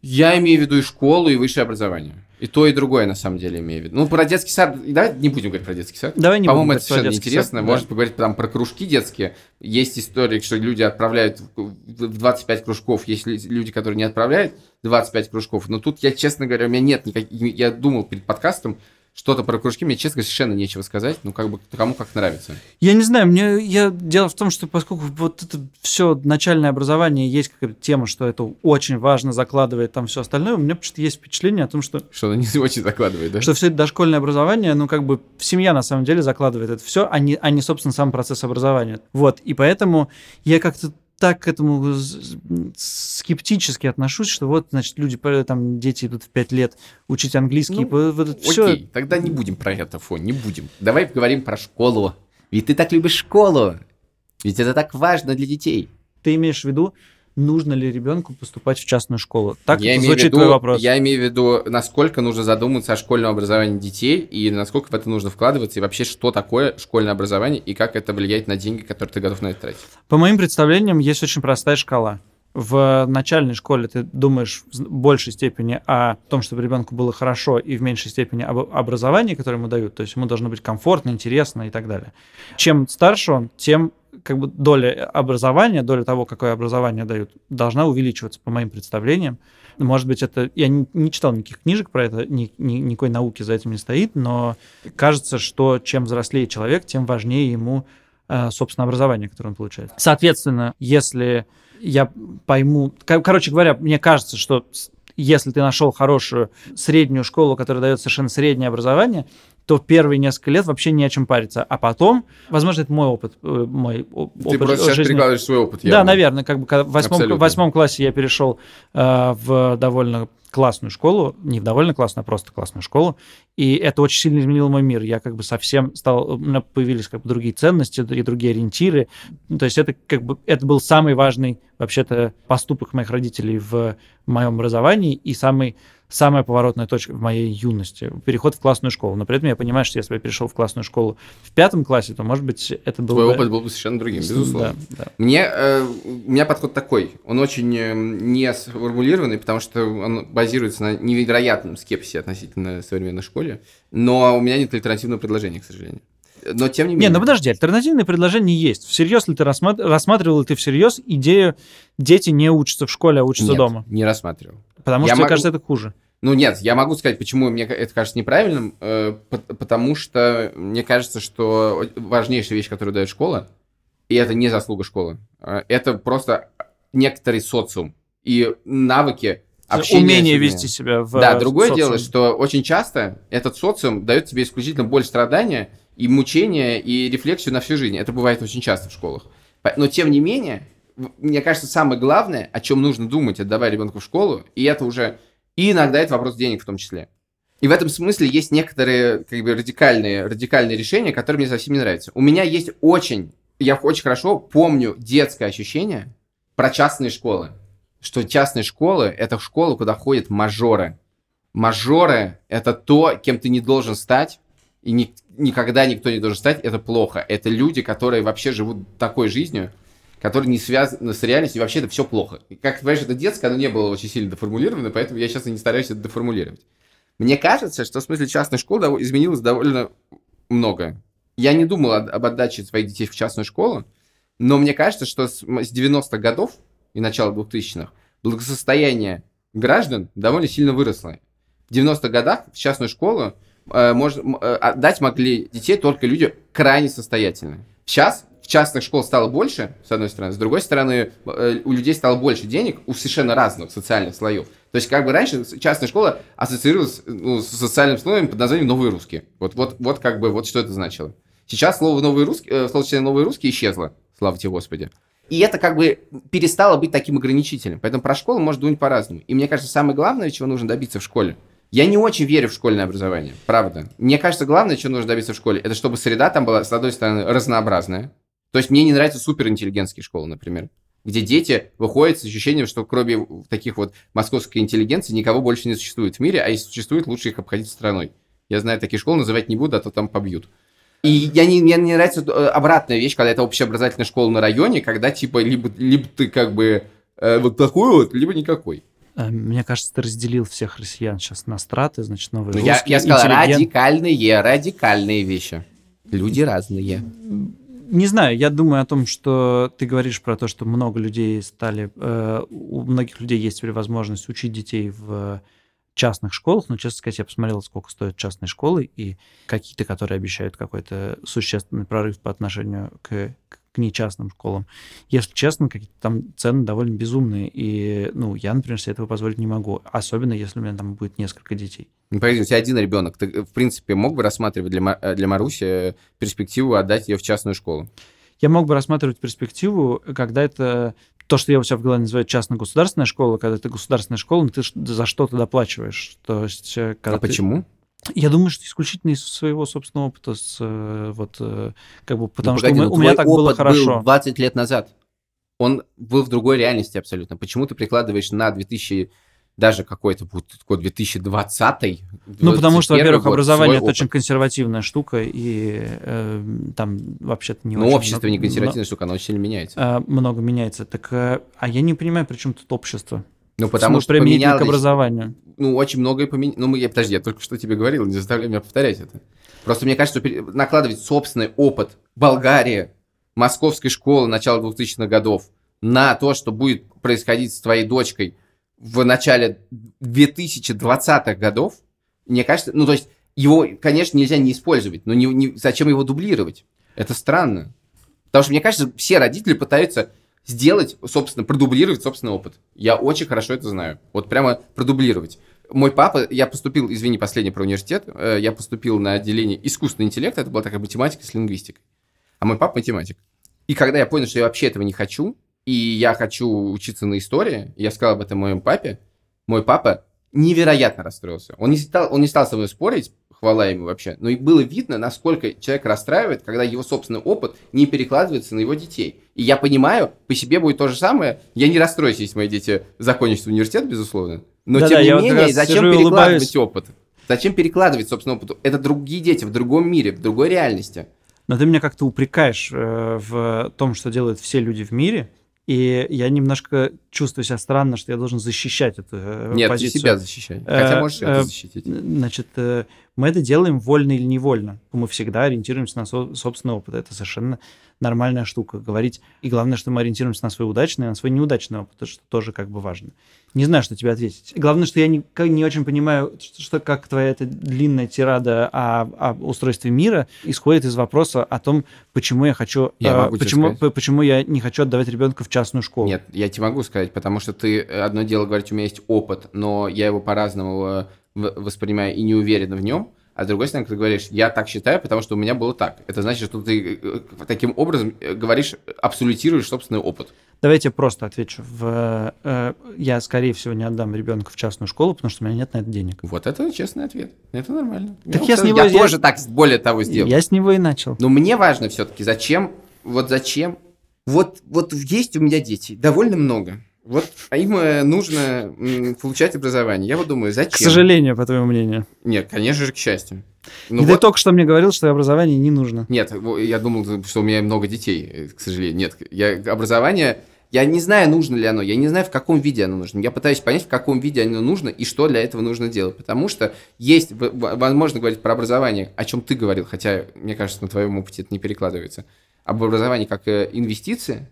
Я имею в виду и школу, и высшее образование. И то, и другое, на самом деле, имею в виду. Ну, про детский сад... Давай не будем говорить про детский сад. Давай не По-моему, это совершенно неинтересно. Сад, Может да. поговорить там про кружки детские. Есть истории, что люди отправляют в 25 кружков. Есть люди, которые не отправляют 25 кружков. Но тут я, честно говоря, у меня нет никаких... Я думал перед подкастом, что-то про кружки, мне, честно, совершенно нечего сказать. Ну, как бы кому как нравится. Я не знаю, мне я дело в том, что поскольку вот это все начальное образование есть какая-то тема, что это очень важно, закладывает там все остальное, у меня почти есть впечатление о том, что... Что оно не очень закладывает, да? Что все это дошкольное образование, ну, как бы семья на самом деле закладывает это все, а не, а не собственно, сам процесс образования. Вот, и поэтому я как-то так к этому скептически отношусь, что вот, значит, люди, там, дети идут в 5 лет учить английский. Ну, вот окей, все... тогда не будем про это, фон, не будем. Давай поговорим про школу. Ведь ты так любишь школу. Ведь это так важно для детей. Ты имеешь в виду нужно ли ребенку поступать в частную школу? Так я звучит виду, твой вопрос. Я имею в виду, насколько нужно задуматься о школьном образовании детей, и насколько в это нужно вкладываться, и вообще, что такое школьное образование, и как это влияет на деньги, которые ты готов на это тратить. По моим представлениям, есть очень простая шкала. В начальной школе ты думаешь в большей степени о том, чтобы ребенку было хорошо, и в меньшей степени об образовании, которое ему дают. То есть ему должно быть комфортно, интересно и так далее. Чем старше он, тем как бы доля образования, доля того, какое образование дают, должна увеличиваться, по моим представлениям. Может быть, это... Я не, читал никаких книжек про это, ни, ни, никакой науки за этим не стоит, но кажется, что чем взрослее человек, тем важнее ему, э, собственно, образование, которое он получает. Соответственно, если я пойму... Короче говоря, мне кажется, что если ты нашел хорошую среднюю школу, которая дает совершенно среднее образование, то первые несколько лет вообще не о чем париться. А потом, возможно, это мой опыт. Э, мой опыт Ты просто жизни. сейчас перекладываешь свой опыт. Явно. Да, наверное. Как бы, в восьмом, в восьмом классе я перешел э, в довольно классную школу, не в довольно классную, а просто классную школу, и это очень сильно изменило мой мир. Я как бы совсем стал, у меня появились как бы другие ценности и другие ориентиры. То есть это как бы это был самый важный вообще-то поступок моих родителей в моем образовании и самый самая поворотная точка в моей юности. Переход в классную школу. Но при этом я понимаю, что если бы я перешел в классную школу в пятом классе, то, может быть, это был Твой бы... опыт был бы совершенно другим, безусловно. Да, да. Мне, э, у меня подход такой. Он очень э, не сформулированный, потому что он базируется на невероятном скепсисе относительно современной школе. Но у меня нет альтернативного предложения, к сожалению. Но тем не менее. Не, ну подожди, альтернативные предложения есть. Всерьез ли ты рассматр... рассматривал ли ты всерьез идею дети не учатся в школе, а учатся нет, дома? Не рассматривал. Потому я что, могу... мне кажется, это хуже. Ну нет, я могу сказать, почему мне это кажется неправильным, э, потому что мне кажется, что важнейшая вещь, которую дает школа, и это не заслуга школы, э, это просто некоторый социум и навыки общения. Умение вести себя в Да, другое социуме. дело, что очень часто этот социум дает тебе исключительно боль страдания и мучения, и рефлексию на всю жизнь. Это бывает очень часто в школах. Но тем не менее, мне кажется, самое главное, о чем нужно думать, отдавая ребенка в школу, и это уже... И иногда это вопрос денег в том числе. И в этом смысле есть некоторые как бы, радикальные, радикальные решения, которые мне совсем не нравятся. У меня есть очень... Я очень хорошо помню детское ощущение про частные школы. Что частные школы — это школы, куда ходят мажоры. Мажоры — это то, кем ты не должен стать, и ни, никогда никто не должен стать, это плохо. Это люди, которые вообще живут такой жизнью, которые не связаны с реальностью, и вообще это все плохо. И, как ты понимаешь, это детское, оно не было очень сильно деформулировано, поэтому я сейчас и не стараюсь это деформулировать. Мне кажется, что в смысле частной школы изменилось довольно много. Я не думал об отдаче своих детей в частную школу, но мне кажется, что с 90-х годов и начала 2000-х благосостояние граждан довольно сильно выросло. В 90-х годах в частную школу э, можно, э, отдать могли детей только люди крайне состоятельные. Сейчас частных школ стало больше, с одной стороны, с другой стороны, э, у людей стало больше денег у совершенно разных социальных слоев. То есть, как бы раньше частная школа ассоциировалась ну, с социальным слоем под названием «новые русские». Вот, вот, вот как бы, вот что это значило. Сейчас слово «новые русские», э, слово «новые русские» исчезло, слава тебе Господи. И это как бы перестало быть таким ограничителем. Поэтому про школу можно думать по-разному. И мне кажется, самое главное, чего нужно добиться в школе, я не очень верю в школьное образование, правда. Мне кажется, главное, чего нужно добиться в школе, это чтобы среда там была, с одной стороны, разнообразная, то есть мне не нравятся суперинтеллигентские школы, например, где дети выходят с ощущением, что кроме таких вот московской интеллигенции никого больше не существует в мире, а если существует, лучше их обходить страной. Я знаю такие школы, называть не буду, а то там побьют. И я не, мне не нравится э, обратная вещь, когда это общеобразовательная школа на районе, когда типа либо, либо ты как бы э, вот такой вот, либо никакой. Э, мне кажется, ты разделил всех россиян сейчас на страты, значит, новые ну, русские. Я, я сказал интеллигент... радикальные, радикальные вещи. Люди разные не знаю, я думаю о том, что ты говоришь про то, что много людей стали, э, у многих людей есть возможность учить детей в частных школах, но, честно сказать, я посмотрел, сколько стоят частные школы, и какие-то, которые обещают какой-то существенный прорыв по отношению к, к нечастным школам. Если честно, какие-то там цены довольно безумные, и, ну, я, например, себе этого позволить не могу, особенно если у меня там будет несколько детей. Ну, погоди, у тебя один ребенок. Ты, в принципе, мог бы рассматривать для, э, для Маруси э, перспективу отдать ее в частную школу? Я мог бы рассматривать перспективу, когда это то, что я у себя в голове называю частно-государственная школа, когда это государственная школа, но ты за что-то доплачиваешь. То есть, э, когда а ты... почему? Я думаю, что исключительно из своего собственного опыта, с, вот, как бы, ну, потому ну, погоди, что у, у меня так было хорошо. Был 20 лет назад. Он был в другой реальности абсолютно. Почему ты прикладываешь на 2000 даже какой-то вот такой 2020 Ну, потому что, во-первых, образование это очень консервативная штука, и э, там вообще-то не Ну, общество много, не консервативная но, штука, оно очень сильно меняется. Э, много меняется. Так, э, а я не понимаю, при чем тут общество? Ну, потому что поменялось... к образованию. Ну, очень многое поменялось. Ну, я, подожди, я только что тебе говорил, не заставляй меня повторять это. Просто мне кажется, что накладывать собственный опыт Болгарии, московской школы начала 2000-х годов на то, что будет происходить с твоей дочкой – в начале 2020-х годов, мне кажется, ну, то есть, его, конечно, нельзя не использовать, но не, не, зачем его дублировать? Это странно. Потому что, мне кажется, все родители пытаются сделать, собственно, продублировать собственный опыт. Я очень хорошо это знаю. Вот прямо продублировать. Мой папа, я поступил, извини, последний про университет, э, я поступил на отделение искусственного интеллекта, это была такая математика с лингвистикой. А мой папа математик. И когда я понял, что я вообще этого не хочу, и я хочу учиться на истории, я сказал об этом моему папе, мой папа невероятно расстроился. Он не стал, он не стал со мной спорить, хвала ему вообще, но и было видно, насколько человек расстраивает, когда его собственный опыт не перекладывается на его детей. И я понимаю, по себе будет то же самое. Я не расстроюсь, если мои дети закончат университет, безусловно. Но да, тем не менее, зачем перекладывать опыт? Зачем перекладывать собственный опыт? Это другие дети в другом мире, в другой реальности. Но ты меня как-то упрекаешь э, в том, что делают все люди в мире, и я немножко чувствую себя странно, что я должен защищать эту э, Нет, позицию. Нет, ты себя защищай. Хотя можешь это защитить. Значит, э, мы это делаем вольно или невольно. Мы всегда ориентируемся на собственный опыт. Это совершенно нормальная штука. Говорить, и главное, что мы ориентируемся на свой удачный, на свой неудачный опыт, что тоже как бы важно. Не знаю, что тебе ответить. Главное, что я не, не очень понимаю, что, как твоя эта длинная тирада о, о устройстве мира исходит из вопроса о том, почему я хочу, я э, почему, почему я не хочу отдавать ребенка в частную школу. Нет, я тебе могу сказать, потому что ты одно дело говорить, у меня есть опыт, но я его по-разному воспринимаю и не уверен в нем. А с другой стороны, ты говоришь, я так считаю, потому что у меня было так. Это значит, что ты э, таким образом э, говоришь, абсолютируешь собственный опыт. Давайте просто отвечу. В, э, я, скорее всего, не отдам ребенка в частную школу, потому что у меня нет на это денег. Вот это честный ответ. Это нормально. Так я, я с него- я я- тоже так, более того, сделал. Я с него и начал. Но мне важно все-таки, зачем, вот зачем, вот, вот есть у меня дети, довольно много. Вот а им э, нужно получать образование. Я вот думаю, зачем? К сожалению, по твоему мнению. Нет, конечно же, к счастью. Ну и ты вот- только что мне говорил, что образование не нужно. Нет, я думал, что у меня много детей, э, к сожалению. Нет, я образование, я не знаю, нужно ли оно, я не знаю, в каком виде оно нужно. Я пытаюсь понять, в каком виде оно нужно и что для этого нужно делать. Потому что есть, возможно говорить про образование, о чем ты говорил, хотя, мне кажется, на твоем опыте это не перекладывается. Об образовании как э, инвестиции,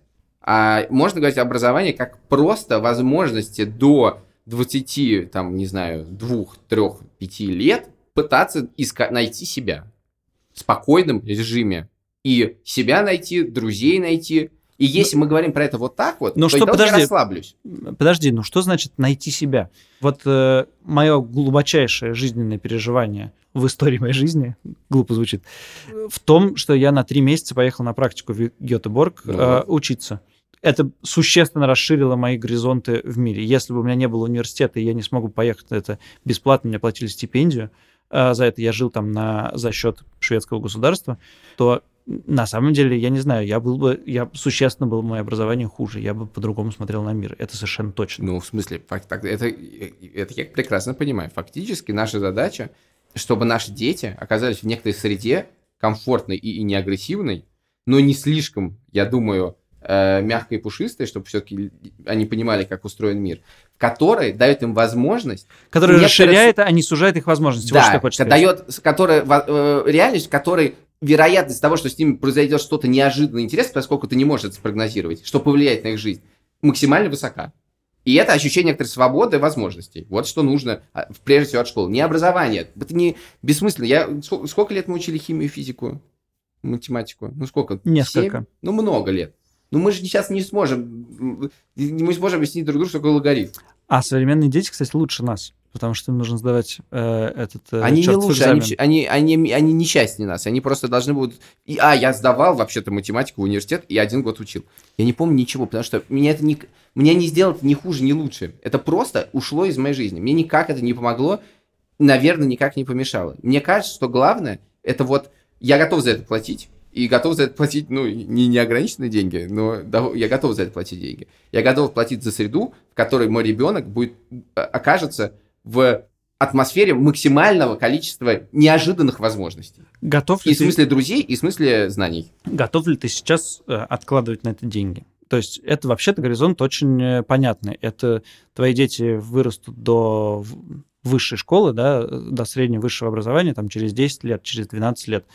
а можно говорить об образовании как просто возможности до 20, там, не знаю, 2, 3, 5 лет пытаться иска- найти себя в спокойном режиме. И себя найти, друзей найти. И если мы говорим про это вот так вот, Ну то что, я подожди. расслаблюсь. Подожди, ну что значит найти себя? Вот мое глубочайшее жизненное переживание в истории моей жизни, глупо звучит, в том, что я на три месяца поехал на практику в Гетеборг Ну э, учиться. Это существенно расширило мои горизонты в мире. Если бы у меня не было университета, и я не смогу поехать на это бесплатно, мне платили стипендию, э, за это я жил там на, за счет шведского государства, то на самом деле, я не знаю, я был бы, я существенно было бы мое образование хуже, я бы по-другому смотрел на мир. Это совершенно точно. Ну, в смысле, это, это я прекрасно понимаю. Фактически наша задача, чтобы наши дети оказались в некоторой среде, комфортной и, и не агрессивной, но не слишком, я думаю, э, мягкой и пушистой, чтобы все-таки они понимали, как устроен мир, в которой дает им возможность Который Некоторые расширяет, а не сужает их возможности. вот что Да, хочу сказать. дает, которая, э, реальность, в которой вероятность того, что с ними произойдет что-то неожиданно интересное, поскольку ты не можешь это спрогнозировать, что повлияет на их жизнь, максимально высока. И это ощущение некоторой свободы и возможностей. Вот что нужно, а, прежде всего, от школы. Не образование. Это не бессмысленно. Я, сколько, сколько лет мы учили химию, физику, математику? Ну, сколько? Несколько. Семь? Ну, много лет. Ну, мы же сейчас не сможем, мы сможем объяснить друг другу, что такое логарифм. А современные дети, кстати, лучше нас, потому что им нужно сдавать э, этот э, Они не лучше, они, экзамен. вс- они, они, они несчастнее нас. Они просто должны будут... И, а, я сдавал вообще-то математику в университет и один год учил. Я не помню ничего, потому что меня это не... Меня не сделало ни хуже, ни лучше. Это просто ушло из моей жизни. Мне никак это не помогло, наверное, никак не помешало. Мне кажется, что главное, это вот... Я готов за это платить, и готов за это платить, ну, не неограниченные деньги, но я готов за это платить деньги. Я готов платить за среду, в которой мой ребенок будет, э, окажется в атмосфере максимального количества неожиданных возможностей. Готов ли, И в ты, смысле друзей, и в смысле знаний. готов ли ты сейчас э, откладывать на это деньги? То есть это вообще-то горизонт очень э, понятный. Это твои дети вырастут до в- высшей школы, да, до среднего высшего образования там через 10 лет, через 12 лет.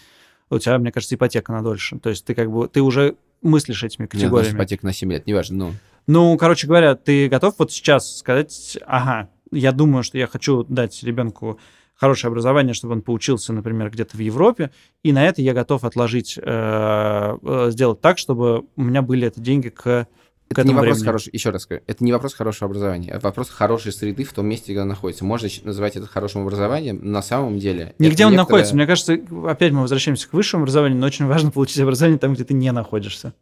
У тебя, мне кажется, ипотека на дольше. То есть ты как бы, ты уже мыслишь этими Нет, категориями. ипотека на 7 лет, неважно, но... Ну, короче говоря, ты готов вот сейчас сказать, ага, я думаю, что я хочу дать ребенку хорошее образование, чтобы он поучился, например, где-то в Европе, и на это я готов отложить, э, э, сделать так, чтобы у меня были это деньги к Это не вопрос времени. хорошего, еще раз скажу, это не вопрос хорошего образования, это вопрос хорошей среды в том месте, где он находится. Можно называть это хорошим образованием, но на самом деле... Нигде он некоторое- находится. Мне кажется, опять мы возвращаемся к высшему образованию, но очень важно получить образование там, где ты не находишься.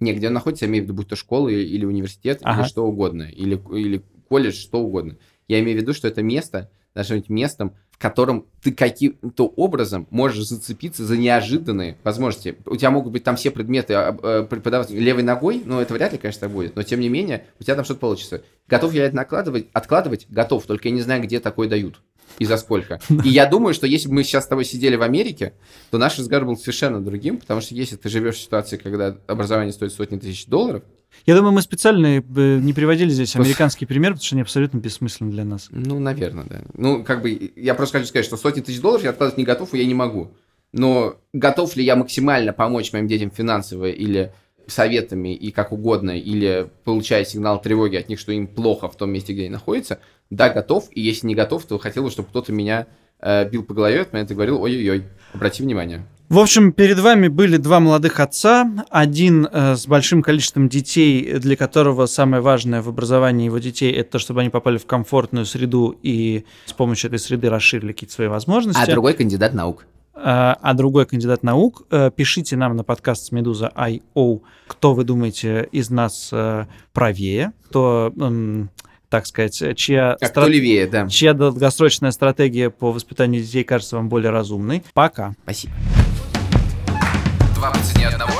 Не, где он находится, я имею в виду, будь то школа или, или университет, Ага. или что угодно, или, или колледж, что угодно. Я имею в виду, что это место должно быть местом, в котором ты каким-то образом можешь зацепиться за неожиданные возможности. У тебя могут быть там все предметы а, а, преподавать левой ногой, но это вряд ли, конечно, так будет. Но тем не менее, у тебя там что-то получится. Готов я это накладывать, откладывать? Готов, только я не знаю, где такое дают и за сколько. И я думаю, что если бы мы сейчас с тобой сидели в Америке, то наш разговор был совершенно другим, потому что если ты живешь в ситуации, когда образование стоит сотни тысяч долларов, Я думаю, мы специально э, не приводили здесь американский пример, потому что они абсолютно бессмысленны для нас. ну, наверное, да. Ну, как бы, я просто хочу сказать, что сотни тысяч долларов я откладывать не готов, и я не могу. Но готов ли я максимально помочь моим детям финансово или советами и как угодно, или получая сигнал тревоги от них, что им плохо в том месте, где они находятся, да, готов. И если не готов, то хотел бы, чтобы кто-то меня э, бил по голове, меня ты говорил, ой-ой-ой. Обрати внимание. В общем, перед вами были два молодых отца. Один э, с большим количеством детей, для которого самое важное в образовании его детей это то, чтобы они попали в комфортную среду и с помощью этой среды расширили какие-то свои возможности. А другой кандидат наук. А, а другой кандидат наук. Э, пишите нам на подкаст с Медуза IO, кто вы думаете из нас э, правее, кто так сказать, чья, как страт... левее, да. чья долгосрочная стратегия по воспитанию детей кажется вам более разумной. Пока. Спасибо. Два по цене одного.